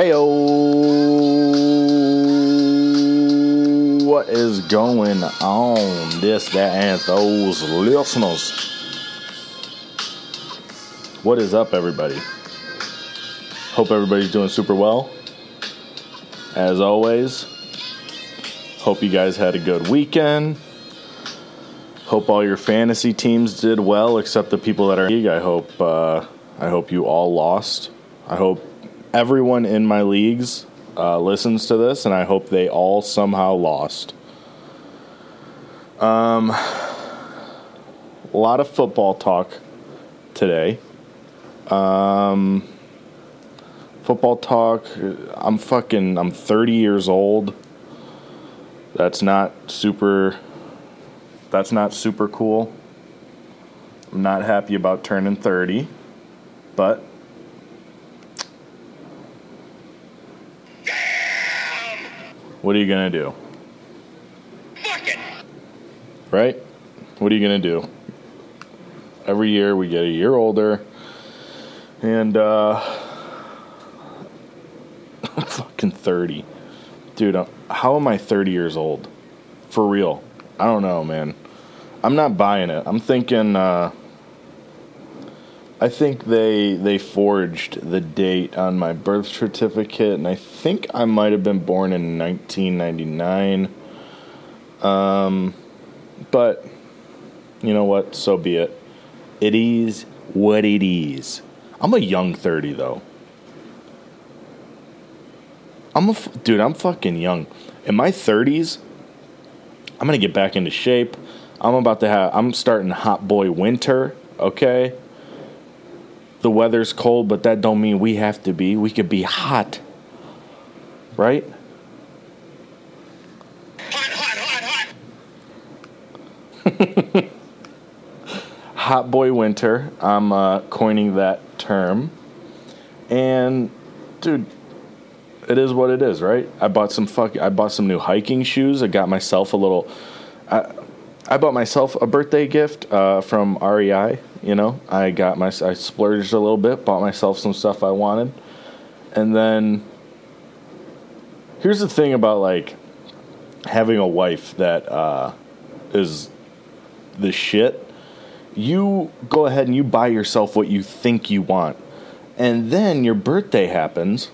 Heyo, what is going on? This, that, and those listeners. What is up, everybody? Hope everybody's doing super well. As always, hope you guys had a good weekend. Hope all your fantasy teams did well, except the people that are league. I hope uh, I hope you all lost. I hope everyone in my leagues uh, listens to this, and I hope they all somehow lost. Um, a lot of football talk today. Um, football talk. I'm fucking. I'm 30 years old. That's not super. That's not super cool. I'm not happy about turning 30, but what are you gonna do? Fuck it! Right? What are you gonna do? Every year we get a year older, and uh, I'm fucking 30, dude. I'm- How am I 30 years old? For real? I don't know, man. I'm not buying it. I'm thinking. Uh, I think they they forged the date on my birth certificate, and I think I might have been born in 1999. Um, but you know what? So be it. It is what it is. I'm a young 30 though. I'm a f- dude. I'm fucking young. In my 30s, I'm gonna get back into shape. I'm about to have. I'm starting hot boy winter. Okay. The weather's cold, but that don't mean we have to be. We could be hot, right? Hot, hot, hot, hot! hot boy winter. I'm uh, coining that term. And dude, it is what it is, right? I bought some fuck. I bought some new hiking shoes. I got myself a little. I, I bought myself a birthday gift uh, from REI. You know, I got my. I splurged a little bit, bought myself some stuff I wanted, and then. Here's the thing about like having a wife that uh, is the shit you go ahead and you buy yourself what you think you want. And then your birthday happens,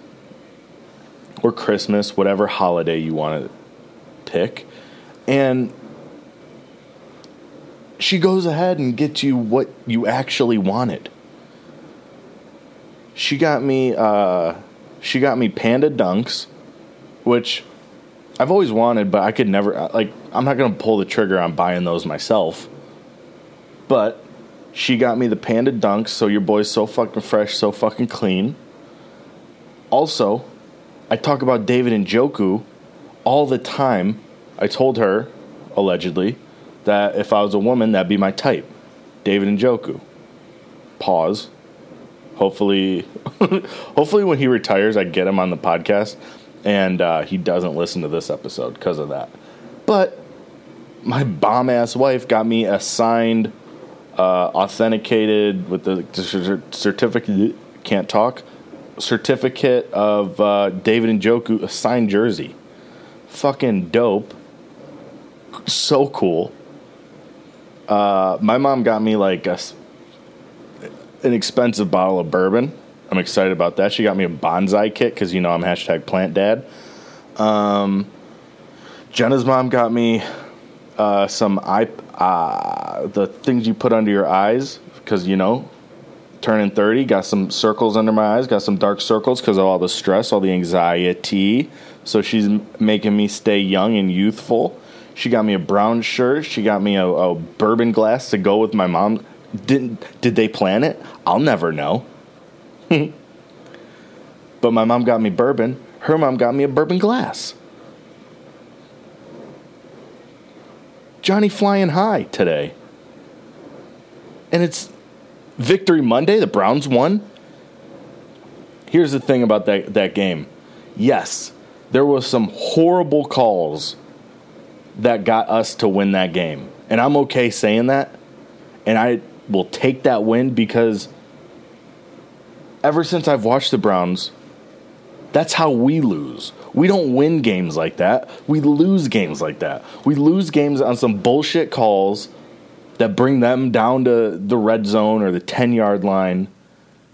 or Christmas, whatever holiday you want to pick, and she goes ahead and gets you what you actually wanted. She got me, uh, she got me Panda Dunks, which I've always wanted, but I could never, like, I'm not gonna pull the trigger on buying those myself. But she got me the Panda Dunks, so your boy's so fucking fresh, so fucking clean. Also, I talk about David Njoku all the time. I told her, allegedly, that if I was a woman, that'd be my type. David Njoku. Pause. Hopefully, hopefully when he retires, I get him on the podcast, and uh, he doesn't listen to this episode because of that. But my bomb ass wife got me a signed, uh, authenticated with the cer- certificate. Can't talk. Certificate of uh, David Njoku a signed jersey. Fucking dope. So cool. Uh, my mom got me like a, an expensive bottle of bourbon. I'm excited about that. She got me a bonsai kit because you know I'm hashtag plant dad. Um, Jenna's mom got me uh, some eye uh, the things you put under your eyes because you know turning 30 got some circles under my eyes got some dark circles because of all the stress all the anxiety so she's making me stay young and youthful she got me a brown shirt she got me a, a bourbon glass to go with my mom didn't did they plan it i'll never know but my mom got me bourbon her mom got me a bourbon glass Johnny flying high today. And it's Victory Monday. The Browns won. Here's the thing about that, that game. Yes, there was some horrible calls that got us to win that game. And I'm okay saying that. And I will take that win because ever since I've watched the Browns, that's how we lose. We don't win games like that. We lose games like that. We lose games on some bullshit calls that bring them down to the red zone or the 10 yard line.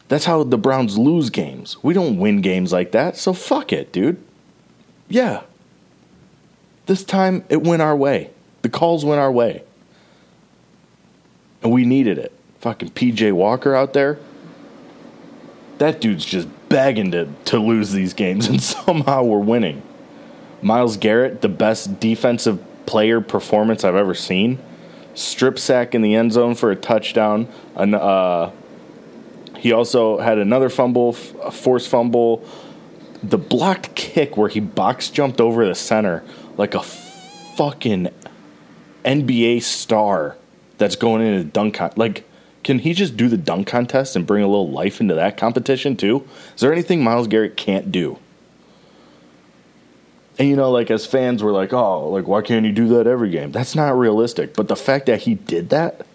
That's how the Browns lose games. We don't win games like that, so fuck it, dude. Yeah. This time it went our way. The calls went our way. And we needed it. Fucking PJ Walker out there. That dude's just begging to, to lose these games, and somehow we're winning. Myles Garrett, the best defensive player performance I've ever seen. Strip sack in the end zone for a touchdown. An, uh, he also had another fumble, a forced fumble. The blocked kick where he box jumped over the center like a fucking NBA star that's going into a dunk con- like can he just do the dunk contest and bring a little life into that competition too? Is there anything Myles Garrett can't do? And you know, like as fans, we're like, oh, like why can't he do that every game? That's not realistic. But the fact that he did that,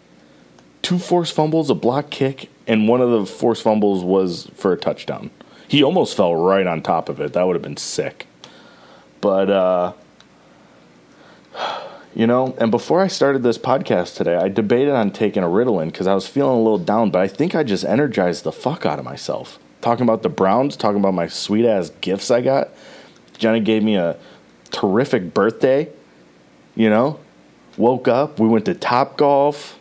two forced fumbles, a block kick, and one of the forced fumbles was for a touchdown. He almost fell right on top of it. That would have been sick. But uh you know, and before I started this podcast today, I debated on taking a Ritalin because I was feeling a little down, but I think I just energized the fuck out of myself. Talking about the Browns, talking about my sweet ass gifts I got. Jenna gave me a terrific birthday, you know. Woke up, we went to Top Golf.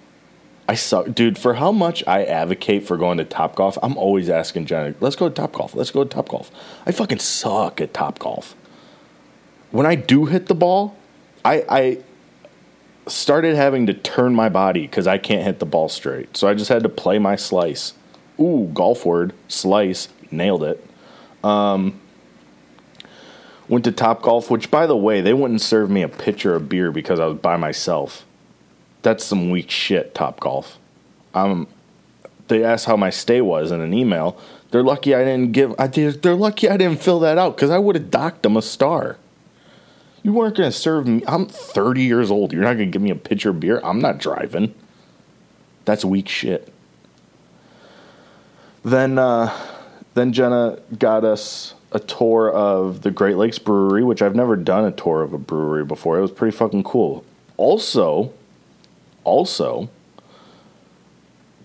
I suck, dude. For how much I advocate for going to Top Golf, I'm always asking Jenna, "Let's go to Top Golf. Let's go to Top Golf." I fucking suck at Top Golf. When I do hit the ball, I I started having to turn my body because I can't hit the ball straight. So I just had to play my slice. Ooh, golf word, slice, nailed it. Um, went to Top Golf, which, by the way, they wouldn't serve me a pitcher of beer because I was by myself. That's some weak shit, Top Golf. Um, they asked how my stay was in an email. They're lucky I didn't give. I, they're lucky I didn't fill that out because I would have docked them a star. You weren't going to serve me. I'm 30 years old. You're not going to give me a pitcher of beer. I'm not driving. That's weak shit. Then, uh, then Jenna got us a tour of the Great Lakes Brewery, which I've never done a tour of a brewery before. It was pretty fucking cool. Also, also,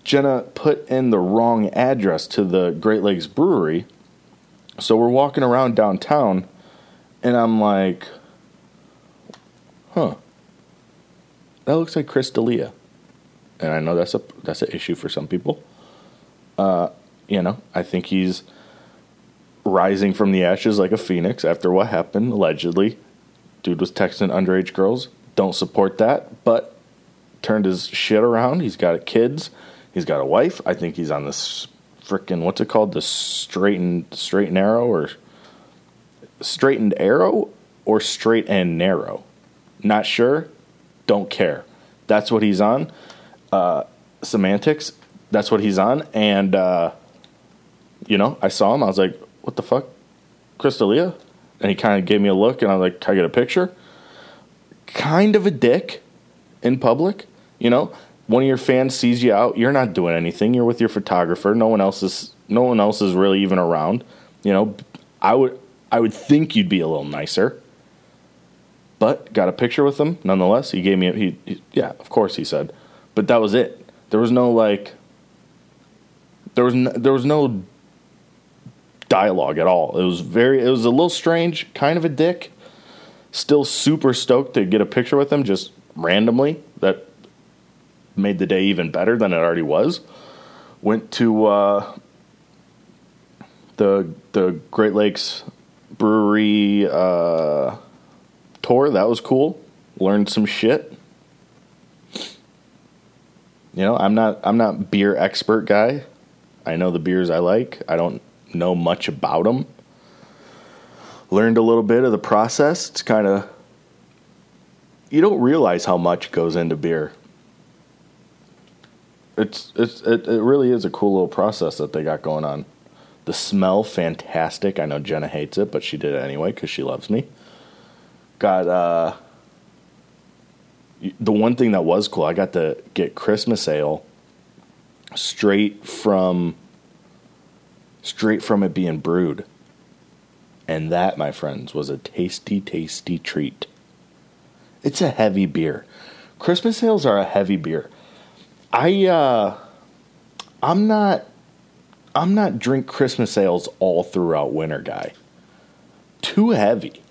Jenna put in the wrong address to the Great Lakes Brewery. So we're walking around downtown, and I'm like, huh, that looks like Chris D'Elia. And I know that's a that's an issue for some people. Uh, you know, I think he's rising from the ashes like a phoenix after what happened allegedly. Dude was texting underage girls. Don't support that, but turned his shit around. He's got kids. He's got a wife. I think he's on this freaking what's it called? The straight and straight and narrow or straightened arrow or straight and narrow. Not sure. Don't care. That's what he's on. Uh, semantics. That's what he's on. And, uh, you know, I saw him. I was like, what the fuck? Chris D'Elia? And he kind of gave me a look, and I was like, can I get a picture? Kind of a dick in public. You know, one of your fans sees you out. You're not doing anything. You're with your photographer. No one else is. No one else is really even around. You know, I would. I would think you'd be a little nicer but got a picture with him nonetheless. He gave me a, he, he, yeah, of course he said, but that was it. There was no like there was no, there was no dialogue at all. It was very it was a little strange, kind of a dick. Still super stoked to get a picture with him just randomly. That made the day even better than it already was. Went to uh, the the Great Lakes Brewery uh, tour. That was cool. Learned some shit. You know, I'm not I'm not beer expert guy. I know the beers I like. I don't know much about them. Learned a little bit of the process. It's kind of you don't realize how much goes into beer. It's it's it, it really is a cool little process that they got going on. The smell fantastic. I know Jenna hates it, but she did it anyway because she loves me got uh, the one thing that was cool, I got to get Christmas ale straight from straight from it being brewed. And that, my friends, was a tasty, tasty treat. It's a heavy beer. Christmas ales are a heavy beer. I uh I'm not I'm not drink Christmas ales all throughout winter guy. Too heavy.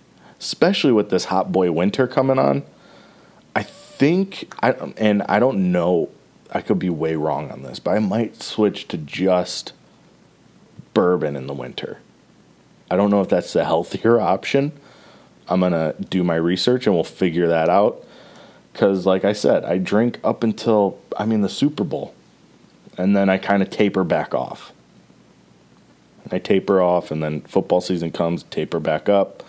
Especially with this hot boy winter coming on. I think I and I don't know I could be way wrong on this, but I might switch to just bourbon in the winter. I don't know if that's the healthier option. I'm going to do my research and we'll figure that out. Because, like I said, I drink up until, I mean, the Super Bowl. And then I kind of taper back off. I taper off, and then football season comes, taper back up.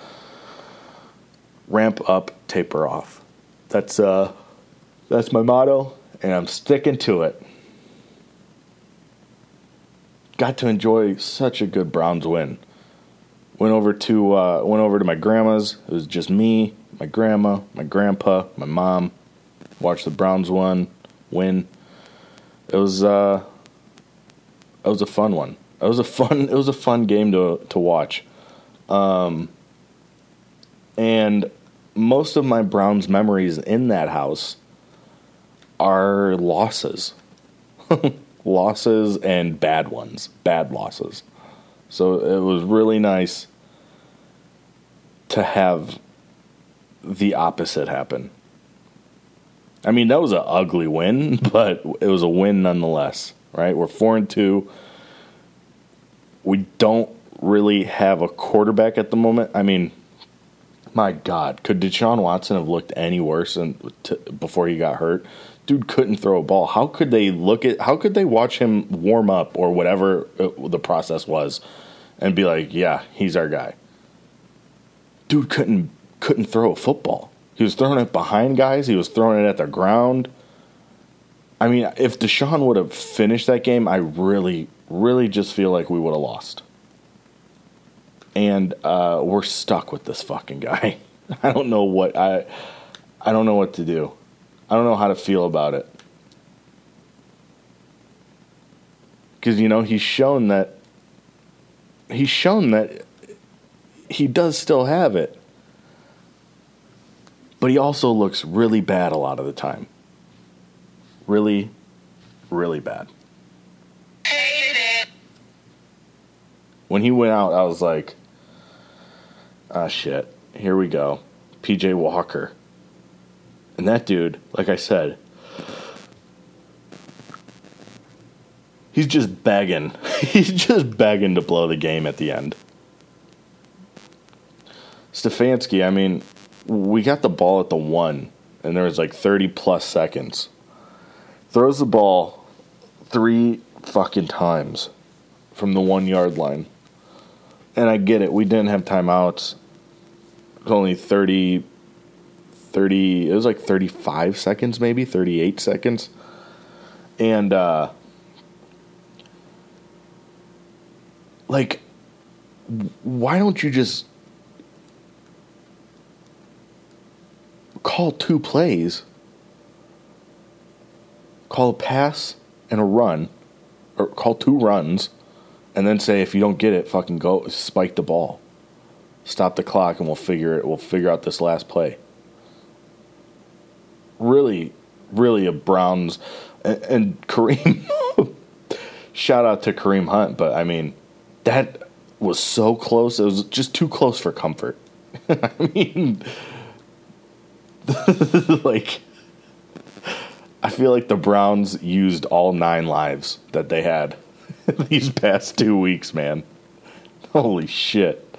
Ramp up, taper off. That's uh that's my motto, and I'm sticking to it. Got to enjoy such a good Browns win. Went over to uh, went over to my grandma's. It was just me, my grandma, my grandpa, my mom. Watched the Browns one win. It was uh, it was a fun one. It was a fun it was a fun game to to watch. Um, and most of my Browns memories in that house are losses. losses and bad ones, bad losses. So it was really nice to have the opposite happen. I mean, that was an ugly win, but it was a win nonetheless, right? We're 4 and 2. We don't really have a quarterback at the moment. I mean, my God, could Deshaun Watson have looked any worse than before he got hurt? Dude couldn't throw a ball. How could they look at? How could they watch him warm up or whatever uh, the process was, and be like, "Yeah, he's our guy." Dude couldn't couldn't throw a football. He was throwing it behind guys. He was throwing it at the ground. I mean, if Deshaun would have finished that game, I really, really just feel like we would have lost. And uh, we're stuck with this fucking guy. I don't know what I, I don't know what to do. I don't know how to feel about it. Because you know he's shown that. He's shown that he does still have it but he also looks really bad a lot of the time. Really, really bad. When he went out, I was like, ah, shit, here we go. PJ Walker. And that dude, like I said, he's just begging. he's just begging to blow the game at the end. Stefanski, I mean, we got the ball at the one, and there was like 30 plus seconds. Throws the ball three fucking times from the one yard line. And I get it, we didn't have timeouts. Was only 30, 30, it was like 35 seconds, maybe 38 seconds. And, uh, like, why don't you just call two plays, call a pass and a run, or call two runs, and then say if you don't get it, fucking go spike the ball, stop the clock, and we'll figure it. We'll figure out this last play. Really, really a Browns and, and Kareem. shout out to Kareem Hunt, but I mean that was so close. It was just too close for comfort. I mean like I feel like the Browns used all nine lives that they had these past two weeks, man. Holy shit.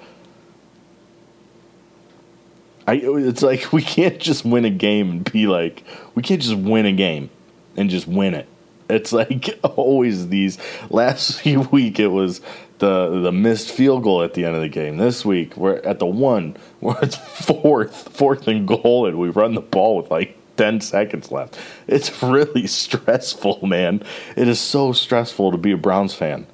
I it's like we can't just win a game and be like we can't just win a game and just win it. It's like always these last week it was the the missed field goal at the end of the game. This week we're at the one where it's fourth, fourth and goal, and we run the ball with like ten seconds left. It's really stressful, man. It is so stressful to be a Browns fan,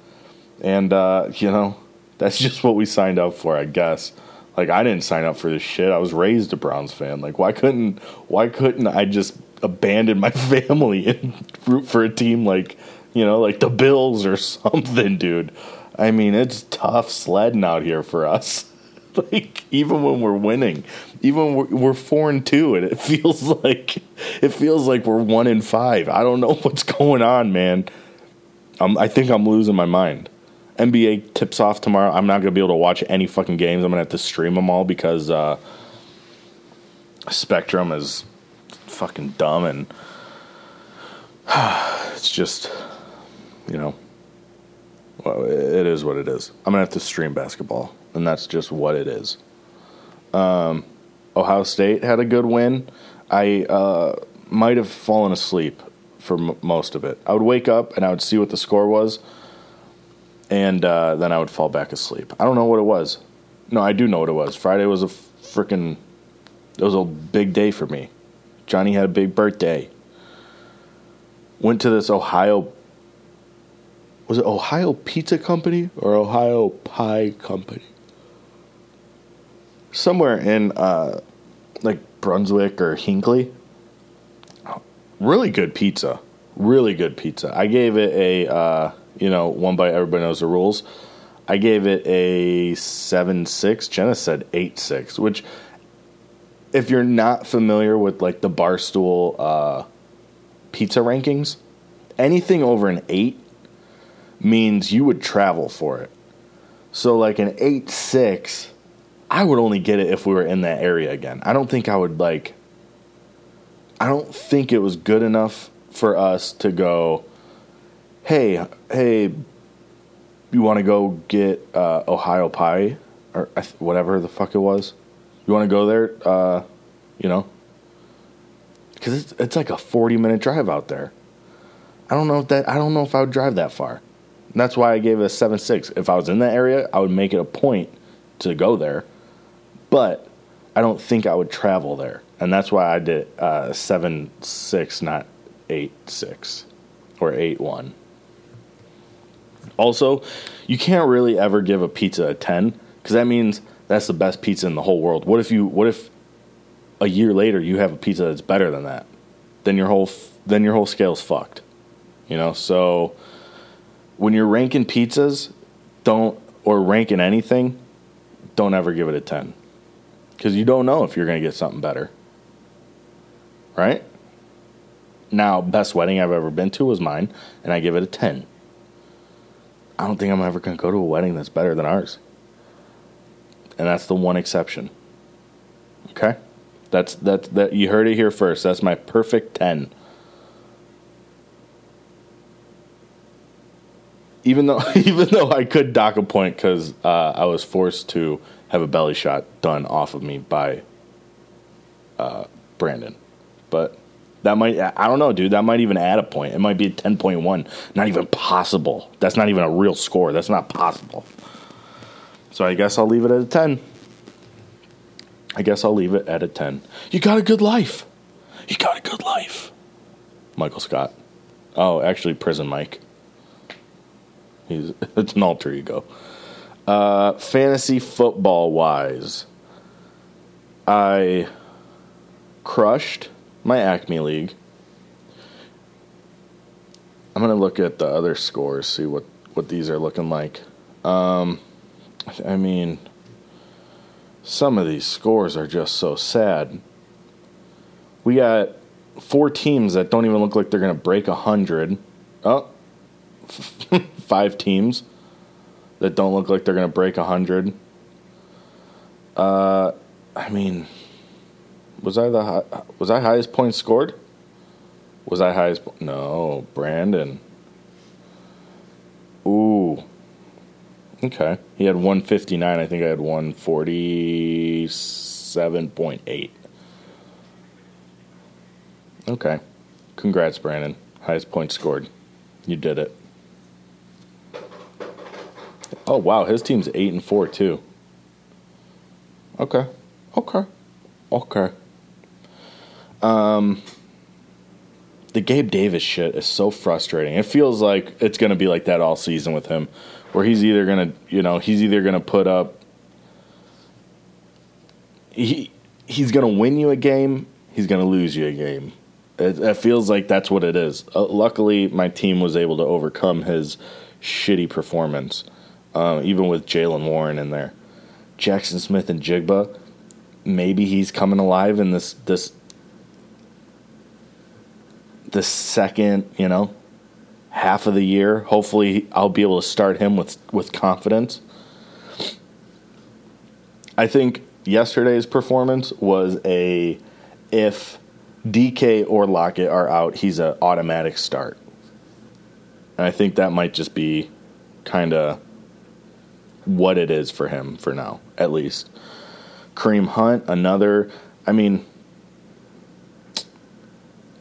and uh, you know that's just what we signed up for, I guess. Like I didn't sign up for this shit. I was raised a Browns fan. Like why couldn't why couldn't I just abandon my family and root for a team like you know like the Bills or something, dude? I mean, it's tough sledding out here for us. like even when we're winning, even we're, we're four and two, and it feels like it feels like we're one in five. I don't know what's going on, man. I'm, I think I'm losing my mind. NBA tips off tomorrow. I'm not gonna be able to watch any fucking games. I'm gonna have to stream them all because uh, Spectrum is fucking dumb and it's just you know well, it is what it is. I'm gonna have to stream basketball, and that's just what it is. Um, Ohio State had a good win. I uh, might have fallen asleep for m- most of it. I would wake up and I would see what the score was, and uh, then I would fall back asleep. I don't know what it was. No, I do know what it was. Friday was a freaking. It was a big day for me. Johnny had a big birthday. Went to this Ohio. Was it Ohio Pizza Company or Ohio Pie Company? Somewhere in uh, like Brunswick or Hinckley really good pizza. Really good pizza. I gave it a, uh, you know, one bite, everybody knows the rules. I gave it a 7 6. Jenna said 8 6, which, if you're not familiar with like the Barstool uh, pizza rankings, anything over an 8 means you would travel for it. So, like an 8 6, I would only get it if we were in that area again. I don't think I would like I don't think it was good enough for us to go, hey, hey, you want to go get uh, Ohio Pie or whatever the fuck it was? You want to go there? Uh, you know, because it's it's like a forty minute drive out there. I don't know if that I don't know if I would drive that far. And that's why I gave it a seven six. If I was in that area, I would make it a point to go there, but I don't think I would travel there and that's why I did uh, seven six, not eight six or eight one. Also, you can't really ever give a pizza a ten because that means that's the best pizza in the whole world. What if you? What if a year later you have a pizza that's better than that? Then your whole then your whole scale's fucked. You know. So when you're ranking pizzas, don't or ranking anything, don't ever give it a ten because you don't know if you're going to get something better right? Now, best wedding I've ever been to was mine, and I give it a 10. I don't think I'm ever going to go to a wedding that's better than ours. And that's the one exception. Okay? That's that's that you heard it here first. That's my perfect 10. Even though even though I could dock a point cuz uh, I was forced to have a belly shot done off of me by uh, Brandon. But that might, I don't know, dude. That might even add a point. It might be a 10.1. Not even possible. That's not even a real score. That's not possible. So I guess I'll leave it at a 10. I guess I'll leave it at a 10. You got a good life. You got a good life. Michael Scott. Oh, actually, Prison Mike. He's it's an alter ego. Uh, fantasy football wise, I crushed my Acme League. I'm gonna look at the other scores, see what what these are looking like. Um, I mean, some of these scores are just so sad. We got four teams that don't even look like they're gonna break a hundred. Oh, five teams that don't look like they're gonna break a hundred. Uh, I mean was I the high, was I highest points scored? Was I highest? No, Brandon. Ooh. Okay. He had 159. I think I had 147.8. Okay. Congrats, Brandon. Highest points scored. You did it. Oh wow, his team's eight and four too. Okay. Okay. Okay. Um, the Gabe Davis shit is so frustrating. It feels like it's going to be like that all season with him, where he's either going to, you know, he's either going to put up he he's going to win you a game. He's going to lose you a game. It, it, feels like that's what it is. Uh, luckily, my team was able to overcome his shitty performance, uh, even with Jaylen Warren in there. Jaxon Smith-Njigba, maybe he's coming alive in this this the second, you know, half of the year. Hopefully, I'll be able to start him with with confidence. I think yesterday's performance was a if DK or Lockett are out, he's an automatic start. And I think that might just be kind of what it is for him for now, at least. Kareem Hunt, another. I mean,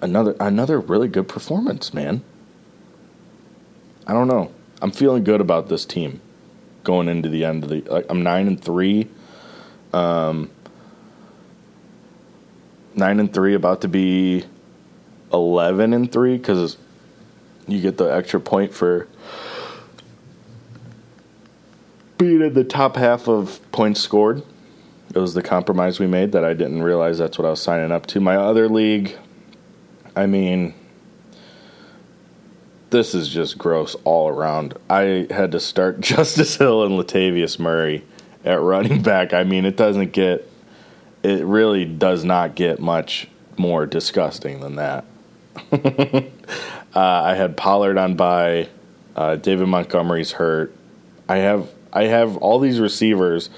another another really good performance, man. I don't know. I'm feeling good about this team going into the end of the. Like, I'm nine and three. Um, nine and three, about to be eleven and three because you get the extra point for being in the top half of points scored. It was the compromise we made that I didn't realize that's what I was signing up to. My other league, I mean, this is just gross all around. I had to start Justice Hill and Latavius Murray at running back. I mean, it doesn't get, it really does not get much more disgusting than that. uh, I had Pollard on by, uh, David Montgomery's hurt. I have I have all these receivers,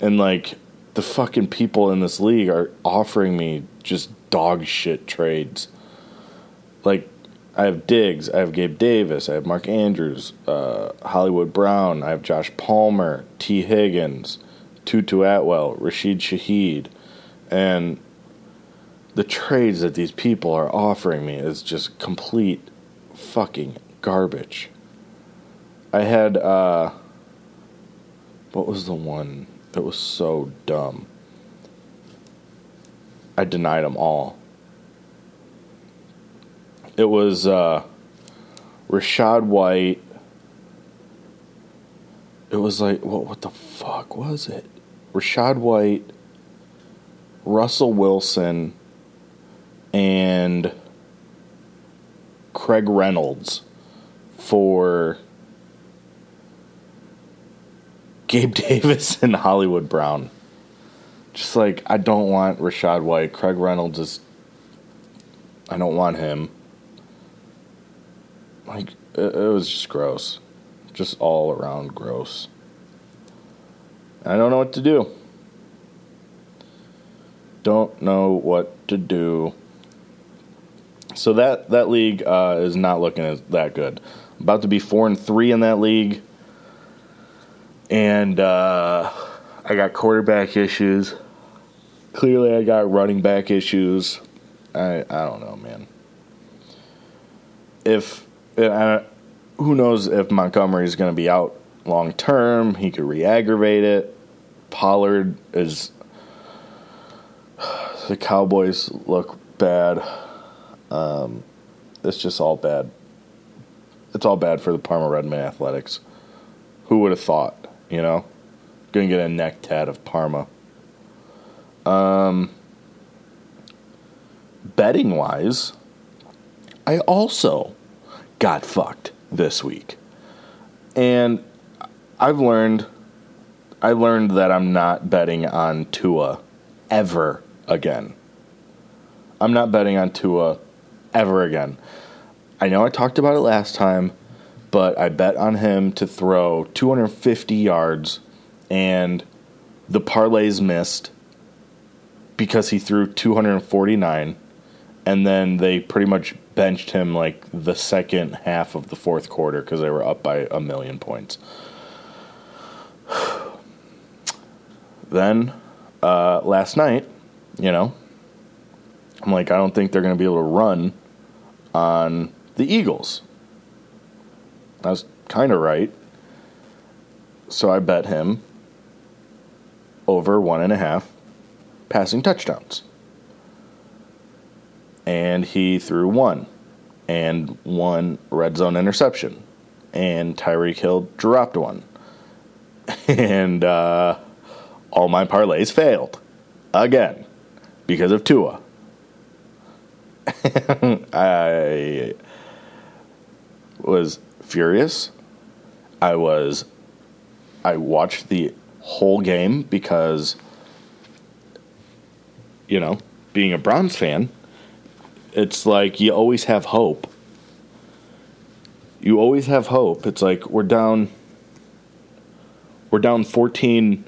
and like the fucking people in this league are offering me just dog shit trades. Like I have Diggs, I have Gabe Davis, I have Mark Andrews, uh, Hollywood Brown, I have Josh Palmer, T. Higgins, Tutu Atwell, Rashid Shaheed, and the trades that these people are offering me is just complete fucking garbage. I had uh, what was the one that was so dumb? I denied them all. It was uh, Rachaad White. It was like what? What the fuck was it? Rachaad White, Russell Wilson, and Craig Reynolds for Gabe Davis and Hollywood Brown. Just like I don't want Rachaad White. Craig Reynolds is I don't want him. Like it, it was just gross. Just all around gross. I don't know what to do. Don't know what to do. So that that league uh, is not looking as that good. About to be four and three in that league, and uh, I got quarterback issues. Clearly, I got running back issues. I I don't know, man. If I, who knows if Montgomery is going to be out long term? He could re-aggravate it. Pollard is. The Cowboys look bad. Um, it's just all bad. It's all bad for the Parma Redmen Athletics. Who would have thought? You know, gonna get a neck tat of Parma. Um, betting wise, I also got fucked this week, and I've learned. I learned that I'm not betting on Tua ever again. I'm not betting on Tua ever again. I know I talked about it last time, but I bet on him to throw 250 yards, and the parlays missed because he threw 249, and then they pretty much benched him like the second half of the fourth quarter because they were up by a million points. then uh, last night, you know, I'm like, I don't think they're going to be able to run on the Eagles. I was kind of right. So I bet him over one and a half passing touchdowns. And he threw one and one red zone interception. And Tyreek Hill dropped one. And uh, all my parlays failed. again because of Tua. I was furious. I was I watched the whole game because you know, being a Browns fan, it's like you always have hope. You always have hope. It's like we're down we're down 14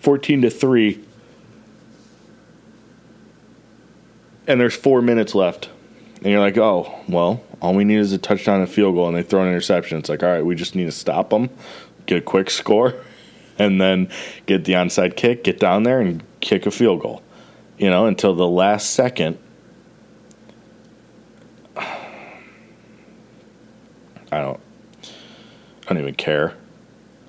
14 to 3 and there's 4 minutes left. And you're like, "Oh, well, all we need is a touchdown and a field goal and they throw an interception." It's like, "All right, we just need to stop them, get a quick score, and then get the onside kick, get down there and kick a field goal." You know, until the last second I don't. I don't even care.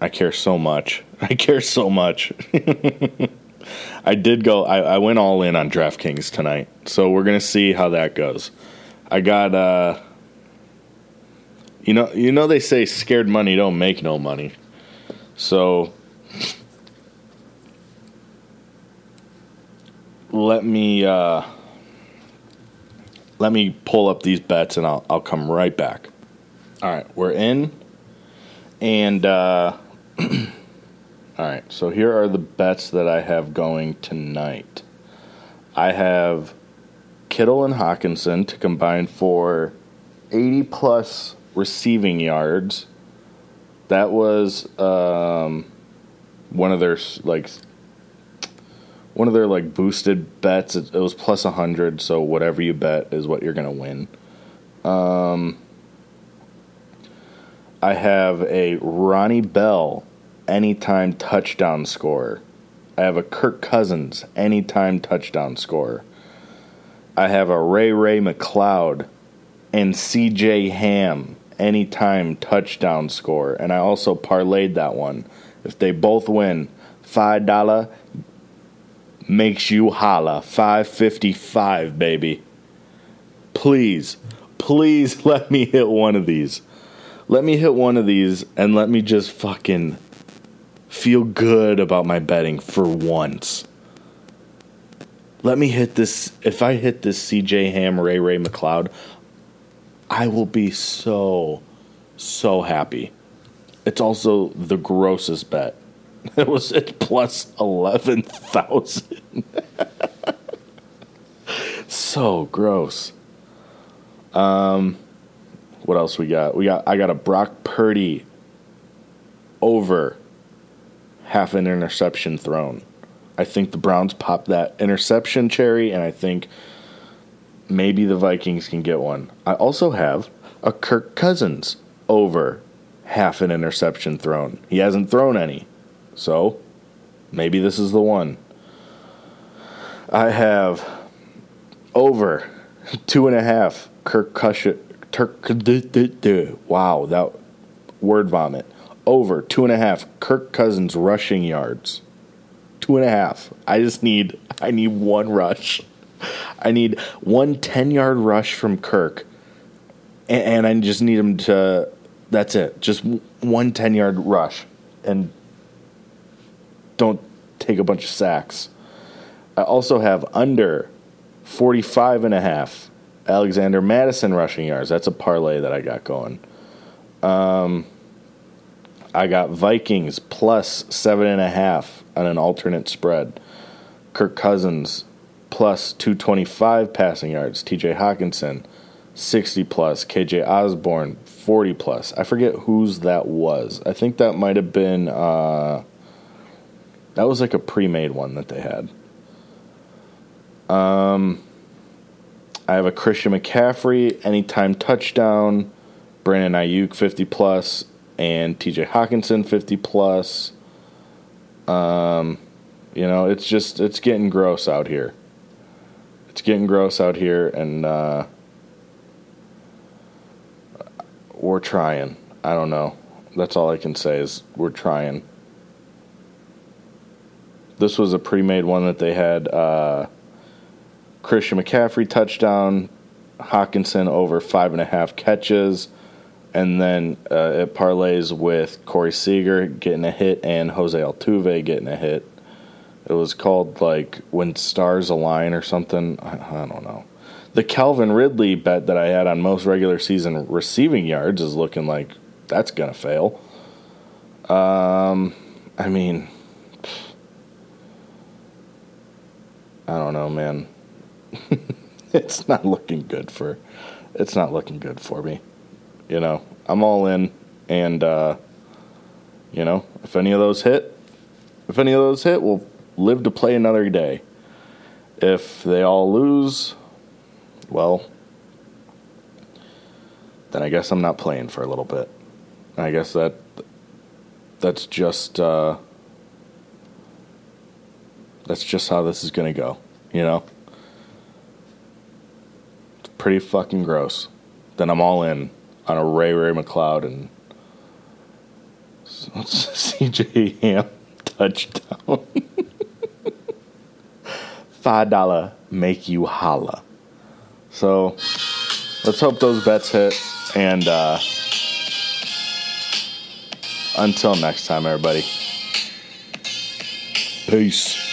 I care so much. I care so much. I did go. I, I went all in on DraftKings tonight, so we're gonna see how that goes. I got. uh You know. You know they say scared money don't make no money. So let me uh, let me pull up these bets and I'll I'll come right back. All right, we're in, and uh, all right. So here are the bets that I have going tonight. I have Kittle and Hockenson to combine for 80 plus receiving yards. That was um, one of their like one of their like boosted bets. It, it was plus 100, so whatever you bet is what you're gonna win. Um, I have a Ronnie Bell anytime touchdown score. I have a Kirk Cousins anytime touchdown score. I have a Ray Ray McCloud and CJ Ham anytime touchdown score. And I also parlayed that one. If they both win, $5 makes you holla. 555 baby. Please, please let me hit one of these. Let me hit one of these and let me just fucking feel good about my betting for once. Let me hit this. If I hit this CJ Ham, Ray Ray McCloud, I will be so, so happy. It's also the grossest bet. It was at plus 11,000. so gross. Um, what else we got? We got I got a Brock Purdy over half an interception thrown. I think the Browns popped that interception cherry, and I think maybe the Vikings can get one. I also have a Kirk Cousins over half an interception thrown. He hasn't thrown any, so maybe this is the one. I have over two and a half Kirk Cushion. Turk, wow, that word vomit. Over two and a half Kirk Cousins rushing yards. Two and a half. I just need I need one rush. I need one 10 yard rush from Kirk. And, and I just need him to that's it. Just one 10 yard rush. And don't take a bunch of sacks. I also have under 45 and a half Alexander Mattison rushing yards. That's a parlay that I got going. Um, I got Vikings plus seven and a half on an alternate spread. Kirk Cousins plus 225 passing yards. TJ Hockenson 60 plus. KJ Osborn 40 plus. I forget whose that was. I think that might have been, uh, that was like a pre made one that they had. Um, I have a Christian McCaffrey anytime touchdown, Brandon Aiyuk 50 plus, and TJ Hockenson 50 plus. Um, you know, it's just it's getting gross out here. It's getting gross out here, and uh, we're trying. I don't know. That's all I can say is we're trying. This was a pre-made one that they had. Uh, Christian McCaffrey touchdown, Hockenson over five and a half catches, and then uh, it parlays with Corey Seager getting a hit and Jose Altuve getting a hit. It was called like When Stars Align or something. I, I don't know. The Calvin Ridley bet that I had on most regular season receiving yards is looking like that's gonna fail. Um, I mean, I don't know, man. it's not looking good for. It's not looking good for me. You know, I'm all in, and uh, you know, if any of those hit, if any of those hit, we'll live to play another day. If they all lose, well, then I guess I'm not playing for a little bit. I guess that that's just uh, that's just how this is gonna go. You know, pretty fucking gross. Then I'm all in on a Ray Ray McCloud and CJ Ham touchdown. Five dollar make you holla. So let's hope those bets hit and uh, until next time everybody. Peace.